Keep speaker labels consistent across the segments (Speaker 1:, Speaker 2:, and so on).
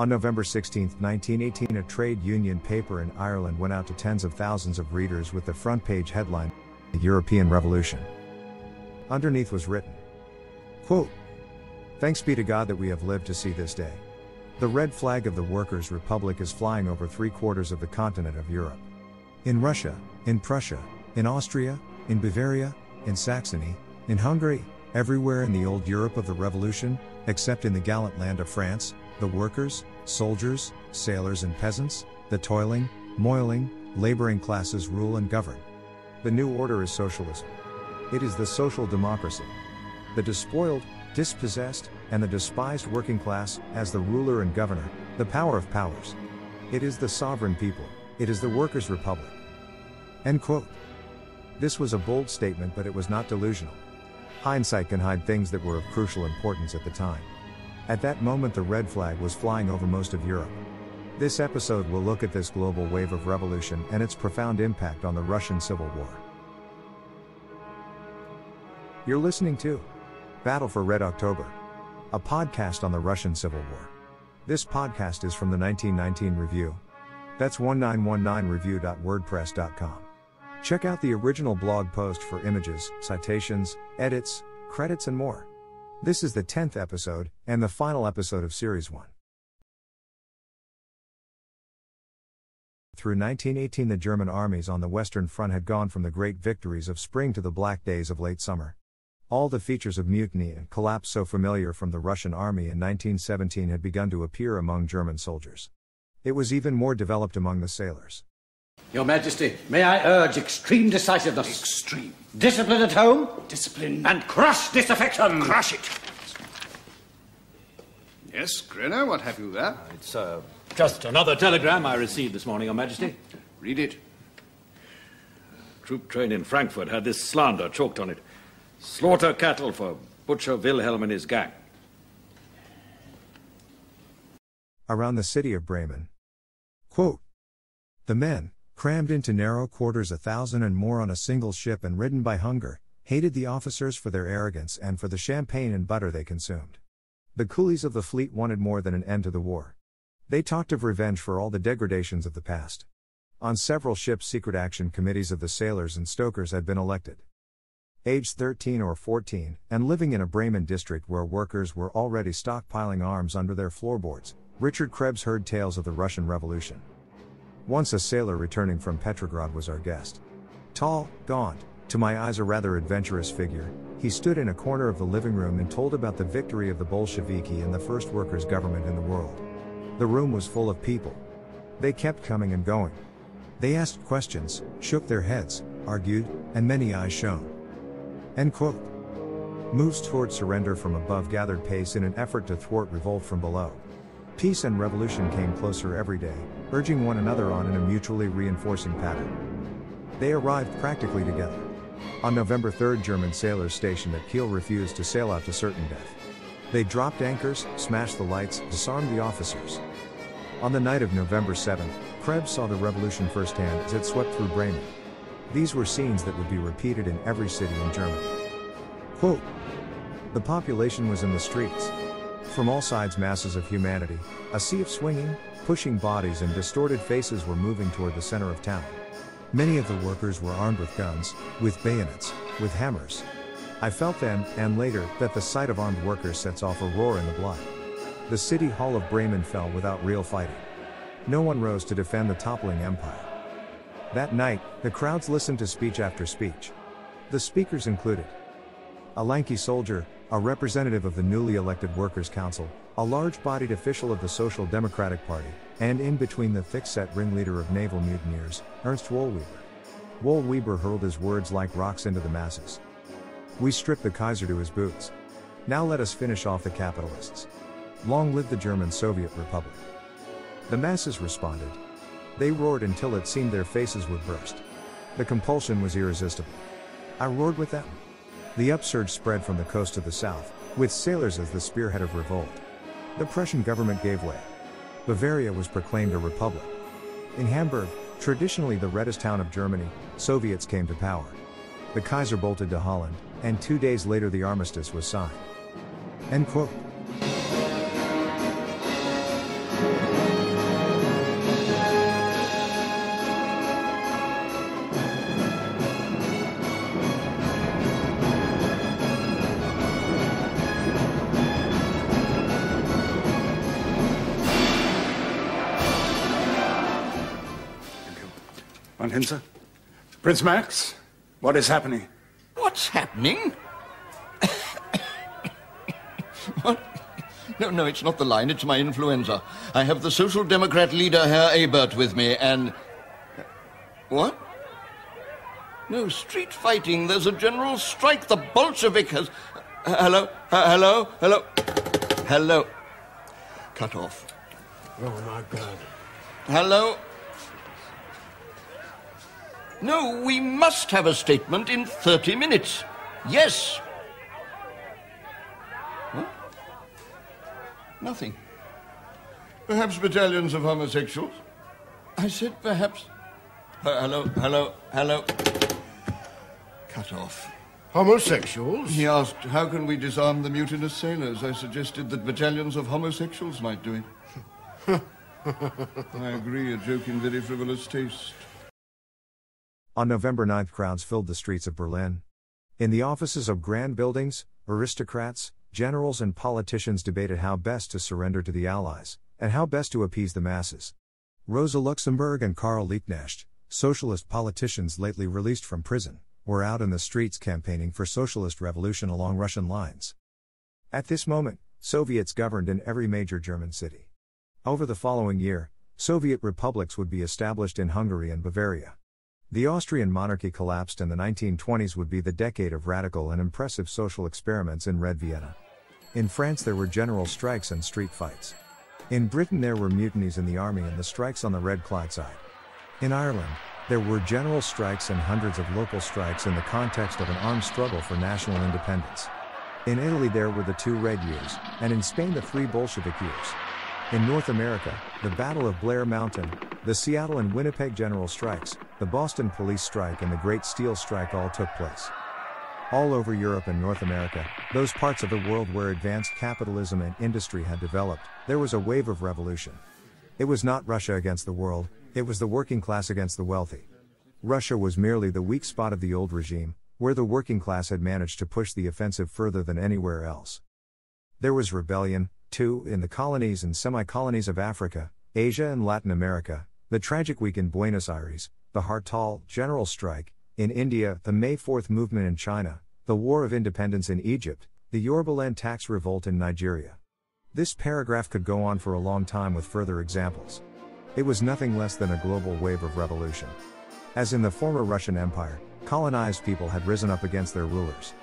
Speaker 1: On November 16, 1918, a trade union paper in Ireland went out to tens of thousands of readers with the front page headline The European Revolution. Underneath was written quote, Thanks be to God that we have lived to see this day. The red flag of the Workers' Republic is flying over three quarters of the continent of Europe. In Russia, in Prussia, in Austria, in Bavaria, in Saxony, in Hungary, everywhere in the old Europe of the Revolution, except in the gallant land of France, the workers, soldiers, sailors, and peasants, the toiling, moiling, laboring classes rule and govern. The new order is socialism. It is the social democracy. The despoiled, dispossessed, and the despised working class, as the ruler and governor, the power of powers. It is the sovereign people, it is the workers' republic. End quote. This was a bold statement, but it was not delusional. Hindsight can hide things that were of crucial importance at the time. At that moment, the red flag was flying over most of Europe. This episode will look at this global wave of revolution and its profound impact on the Russian Civil War. You're listening to Battle for Red October, a podcast on the Russian Civil War. This podcast is from the 1919 Review. That's 1919review.wordpress.com. Check out the original blog post for images, citations, edits, credits, and more. This is the 10th episode, and the final episode of Series 1. Through 1918, the German armies on the Western Front had gone from the great victories of spring to the black days of late summer. All the features of mutiny and collapse so familiar from the Russian army in 1917 had begun to appear among German soldiers. It was even more developed among the sailors.
Speaker 2: Your Majesty, may I urge extreme decisiveness?
Speaker 3: Extreme.
Speaker 2: Discipline at home?
Speaker 3: Discipline.
Speaker 2: And crush disaffection!
Speaker 3: Crush it. Yes, Groener, what have you there?
Speaker 2: It's uh, just another telegram I received this morning, Your Majesty.
Speaker 3: Read it.
Speaker 4: Troop train in Frankfurt had this slander chalked on it. Slaughter cattle for Butcher Wilhelm and his gang.
Speaker 1: Around the city of Bremen. Quote, the men, crammed into narrow quarters a thousand and more on a single ship and ridden by hunger, hated the officers for their arrogance and for the champagne and butter they consumed. The coolies of the fleet wanted more than an end to the war. They talked of revenge for all the degradations of the past. On several ships, secret action committees of the sailors and stokers had been elected. Aged 13 or 14, and living in a Bremen district where workers were already stockpiling arms under their floorboards, Richard Krebs heard tales of the Russian Revolution. Once a sailor returning from Petrograd was our guest. Tall, gaunt, to my eyes a rather adventurous figure, he stood in a corner of the living room and told about the victory of the Bolsheviki and the first workers' government in the world. The room was full of people. They kept coming and going. They asked questions, shook their heads, argued, and many eyes shone. End quote. Moves toward surrender from above gathered pace in an effort to thwart revolt from below. Peace and revolution came closer every day, urging one another on in a mutually reinforcing pattern. They arrived practically together. On November 3, German sailors stationed at Kiel refused to sail out to certain death. They dropped anchors, smashed the lights, disarmed the officers. On the night of November 7, Krebs saw the revolution firsthand as it swept through Bremen. These were scenes that would be repeated in every city in Germany. Quote, the population was in the streets. From all sides, masses of humanity, a sea of swinging, pushing bodies, and distorted faces were moving toward the center of town. Many of the workers were armed with guns, with bayonets, with hammers. I felt then, and later, that the sight of armed workers sets off a roar in the blood. The city hall of Bremen fell without real fighting. No one rose to defend the toppling empire. That night, the crowds listened to speech after speech. The speakers included a lanky soldier, a representative of the newly elected Workers' Council, a large bodied official of the Social Democratic Party, and in between the thick set ringleader of naval mutineers, Ernst Wollweber. Wollweber hurled his words like rocks into the masses. We stripped the Kaiser to his boots. Now let us finish off the capitalists. Long live the German Soviet Republic. The masses responded. They roared until it seemed their faces would burst. The compulsion was irresistible. I roared with them. The upsurge spread from the coast to the south, with sailors as the spearhead of revolt. The Prussian government gave way. Bavaria was proclaimed a republic. In Hamburg, traditionally the reddest town of Germany, Soviets came to power. The Kaiser bolted to Holland, and two days later the armistice was signed. End quote.
Speaker 3: Count Hintze. Prince Max, what is happening?
Speaker 5: What's happening? what? No, no, it's not the line, it's my influenza. I have the Social Democrat leader, Herr Ebert, with me, and. What? No, street fighting. There's a general strike. The Bolshevik has. Hello? Hello? Hello? Hello? Cut off.
Speaker 6: Oh, my God.
Speaker 5: Hello? No, we must have a statement in 30 minutes. Yes. What? Nothing. Perhaps battalions of homosexuals? I said perhaps. Uh, hello, hello, hello. Cut off.
Speaker 6: Homosexuals?
Speaker 5: He asked, how can we disarm the mutinous sailors? I suggested that battalions of homosexuals might do it. I agree, a joke in very frivolous taste.
Speaker 1: On November 9, crowds filled the streets of Berlin. In the offices of grand buildings, aristocrats, generals, and politicians debated how best to surrender to the Allies, and how best to appease the masses. Rosa Luxemburg and Karl Liebknecht, socialist politicians lately released from prison, were out in the streets campaigning for socialist revolution along Russian lines. At this moment, Soviets governed in every major German city. Over the following year, Soviet republics would be established in Hungary and Bavaria. The Austrian monarchy collapsed, and the 1920s would be the decade of radical and impressive social experiments in Red Vienna. In France, there were general strikes and street fights. In Britain, there were mutinies in the army and the strikes on the Red Clydeside. In Ireland, there were general strikes and hundreds of local strikes in the context of an armed struggle for national independence. In Italy, there were the two Red Years, and in Spain, the three Bolshevik years. In North America, the Battle of Blair Mountain, the Seattle and Winnipeg general strikes, the Boston police strike, and the Great Steel Strike all took place. All over Europe and North America, those parts of the world where advanced capitalism and industry had developed, there was a wave of revolution. It was not Russia against the world, it was the working class against the wealthy. Russia was merely the weak spot of the old regime, where the working class had managed to push the offensive further than anywhere else. There was rebellion, too, in the colonies and semi colonies of Africa, Asia, and Latin America, the tragic week in Buenos Aires, the Hartal general strike, in India, the May 4th movement in China, the War of Independence in Egypt, the Yorubaland tax revolt in Nigeria. This paragraph could go on for a long time with further examples. It was nothing less than a global wave of revolution. As in the former Russian Empire, colonized people had risen up against their rulers.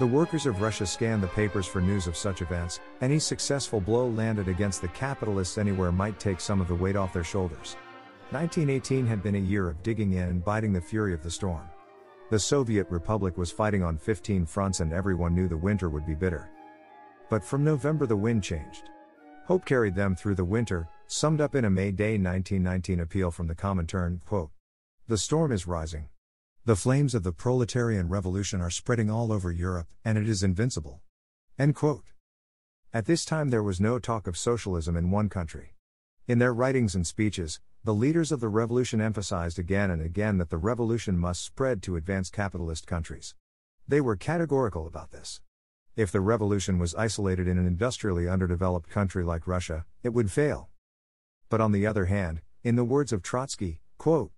Speaker 1: The workers of Russia scanned the papers for news of such events. Any successful blow landed against the capitalists anywhere might take some of the weight off their shoulders. 1918 had been a year of digging in and biting the fury of the storm. The Soviet Republic was fighting on 15 fronts and everyone knew the winter would be bitter. But from November the wind changed. Hope carried them through the winter, summed up in a May Day 1919 appeal from the Comintern, quote, The storm is rising. The flames of the proletarian revolution are spreading all over Europe, and it is invincible. At this time, there was no talk of socialism in one country. In their writings and speeches, the leaders of the revolution emphasized again and again that the revolution must spread to advanced capitalist countries. They were categorical about this. If the revolution was isolated in an industrially underdeveloped country like Russia, it would fail. But on the other hand, in the words of Trotsky, quote,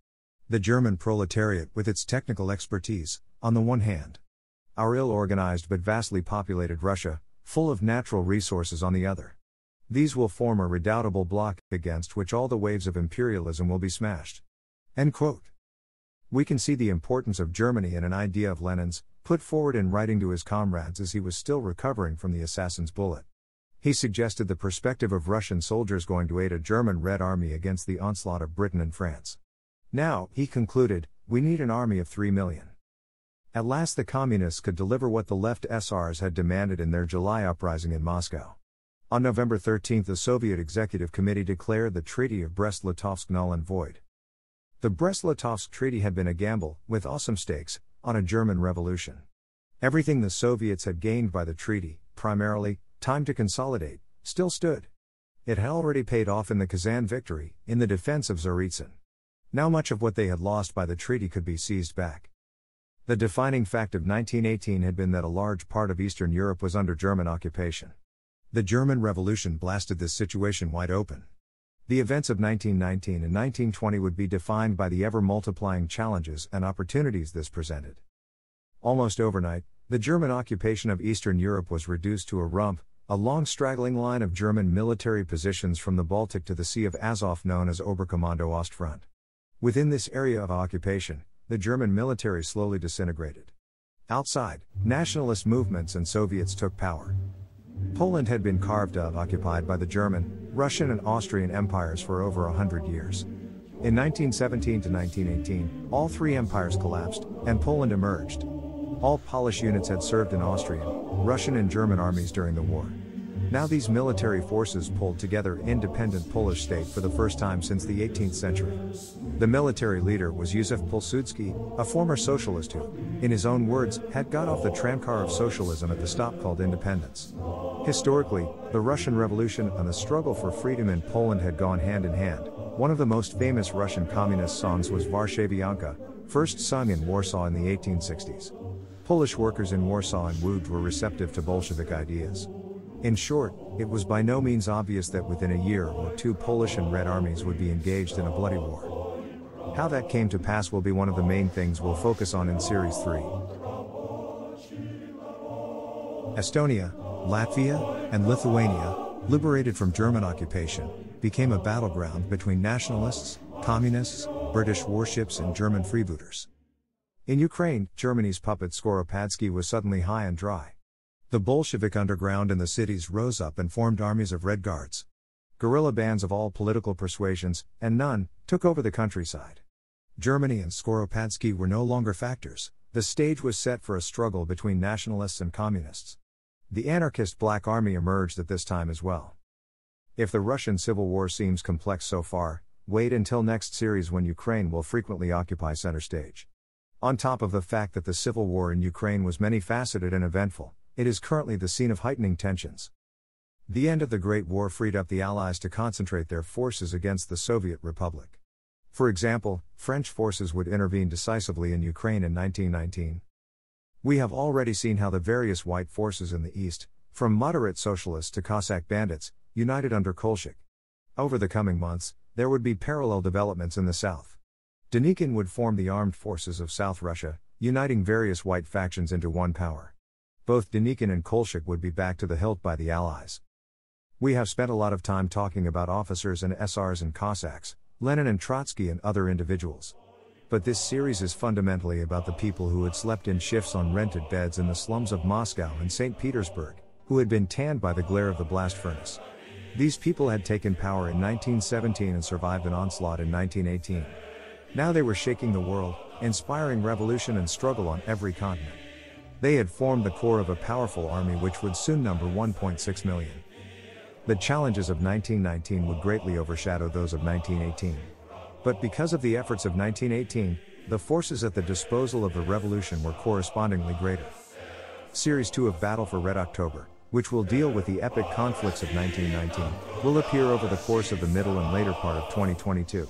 Speaker 1: the German proletariat with its technical expertise, on the one hand. Our ill organized but vastly populated Russia, full of natural resources on the other. These will form a redoubtable block against which all the waves of imperialism will be smashed. We can see the importance of Germany in an idea of Lenin's, put forward in writing to his comrades as he was still recovering from the assassin's bullet. He suggested the perspective of Russian soldiers going to aid a German Red Army against the onslaught of Britain and France. Now, he concluded, we need an army of 3 million. At last, the communists could deliver what the left SRs had demanded in their July uprising in Moscow. On November 13, the Soviet Executive Committee declared the Treaty of Brest Litovsk null and void. The Brest Litovsk Treaty had been a gamble, with awesome stakes, on a German revolution. Everything the Soviets had gained by the treaty, primarily, time to consolidate, still stood. It had already paid off in the Kazan victory, in the defense of Tsaritsyn. Now much of what they had lost by the treaty could be seized back. The defining fact of 1918 had been that a large part of Eastern Europe was under German occupation. The German Revolution blasted this situation wide open. The events of 1919 and 1920 would be defined by the ever multiplying challenges and opportunities this presented. Almost overnight, the German occupation of Eastern Europe was reduced to a rump, a long straggling line of German military positions from the Baltic to the Sea of Azov known as Oberkommando Ostfront. Within this area of occupation, the German military slowly disintegrated. Outside, nationalist movements and Soviets took power. Poland had been carved out, occupied by the German, Russian, and Austrian empires for over a hundred years. In 1917 to 1918, all three empires collapsed, and Poland emerged. All Polish units had served in Austrian, Russian, and German armies during the war. Now these military forces pulled together independent Polish state for the first time since the 18th century. The military leader was Józef Pilsudski, a former socialist who, in his own words, had got off the tramcar of socialism at the stop called independence. Historically, the Russian Revolution and the struggle for freedom in Poland had gone hand in hand. One of the most famous Russian communist songs was Warszawianka, first sung in Warsaw in the 1860s. Polish workers in Warsaw and Łódź were receptive to Bolshevik ideas. In short, it was by no means obvious that within a year or two Polish and Red armies would be engaged in a bloody war. How that came to pass will be one of the main things we'll focus on in Series 3. Estonia, Latvia, and Lithuania, liberated from German occupation, became a battleground between nationalists, communists, British warships, and German freebooters. In Ukraine, Germany's puppet Skoropadsky was suddenly high and dry. The Bolshevik underground in the cities rose up and formed armies of Red Guards. Guerrilla bands of all political persuasions, and none, took over the countryside. Germany and Skoropadsky were no longer factors, the stage was set for a struggle between nationalists and communists. The anarchist Black Army emerged at this time as well. If the Russian Civil War seems complex so far, wait until next series when Ukraine will frequently occupy center stage. On top of the fact that the civil war in Ukraine was many faceted and eventful, it is currently the scene of heightening tensions. The end of the Great War freed up the Allies to concentrate their forces against the Soviet Republic. For example, French forces would intervene decisively in Ukraine in 1919. We have already seen how the various white forces in the East, from moderate socialists to Cossack bandits, united under Kolchak. Over the coming months, there would be parallel developments in the South. Denikin would form the armed forces of South Russia, uniting various white factions into one power both Denikin and Kolchak would be back to the hilt by the Allies. We have spent a lot of time talking about officers and SRs and Cossacks, Lenin and Trotsky and other individuals. But this series is fundamentally about the people who had slept in shifts on rented beds in the slums of Moscow and St. Petersburg, who had been tanned by the glare of the blast furnace. These people had taken power in 1917 and survived an onslaught in 1918. Now they were shaking the world, inspiring revolution and struggle on every continent. They had formed the core of a powerful army which would soon number 1.6 million. The challenges of 1919 would greatly overshadow those of 1918. But because of the efforts of 1918, the forces at the disposal of the revolution were correspondingly greater. Series 2 of Battle for Red October, which will deal with the epic conflicts of 1919, will appear over the course of the middle and later part of 2022.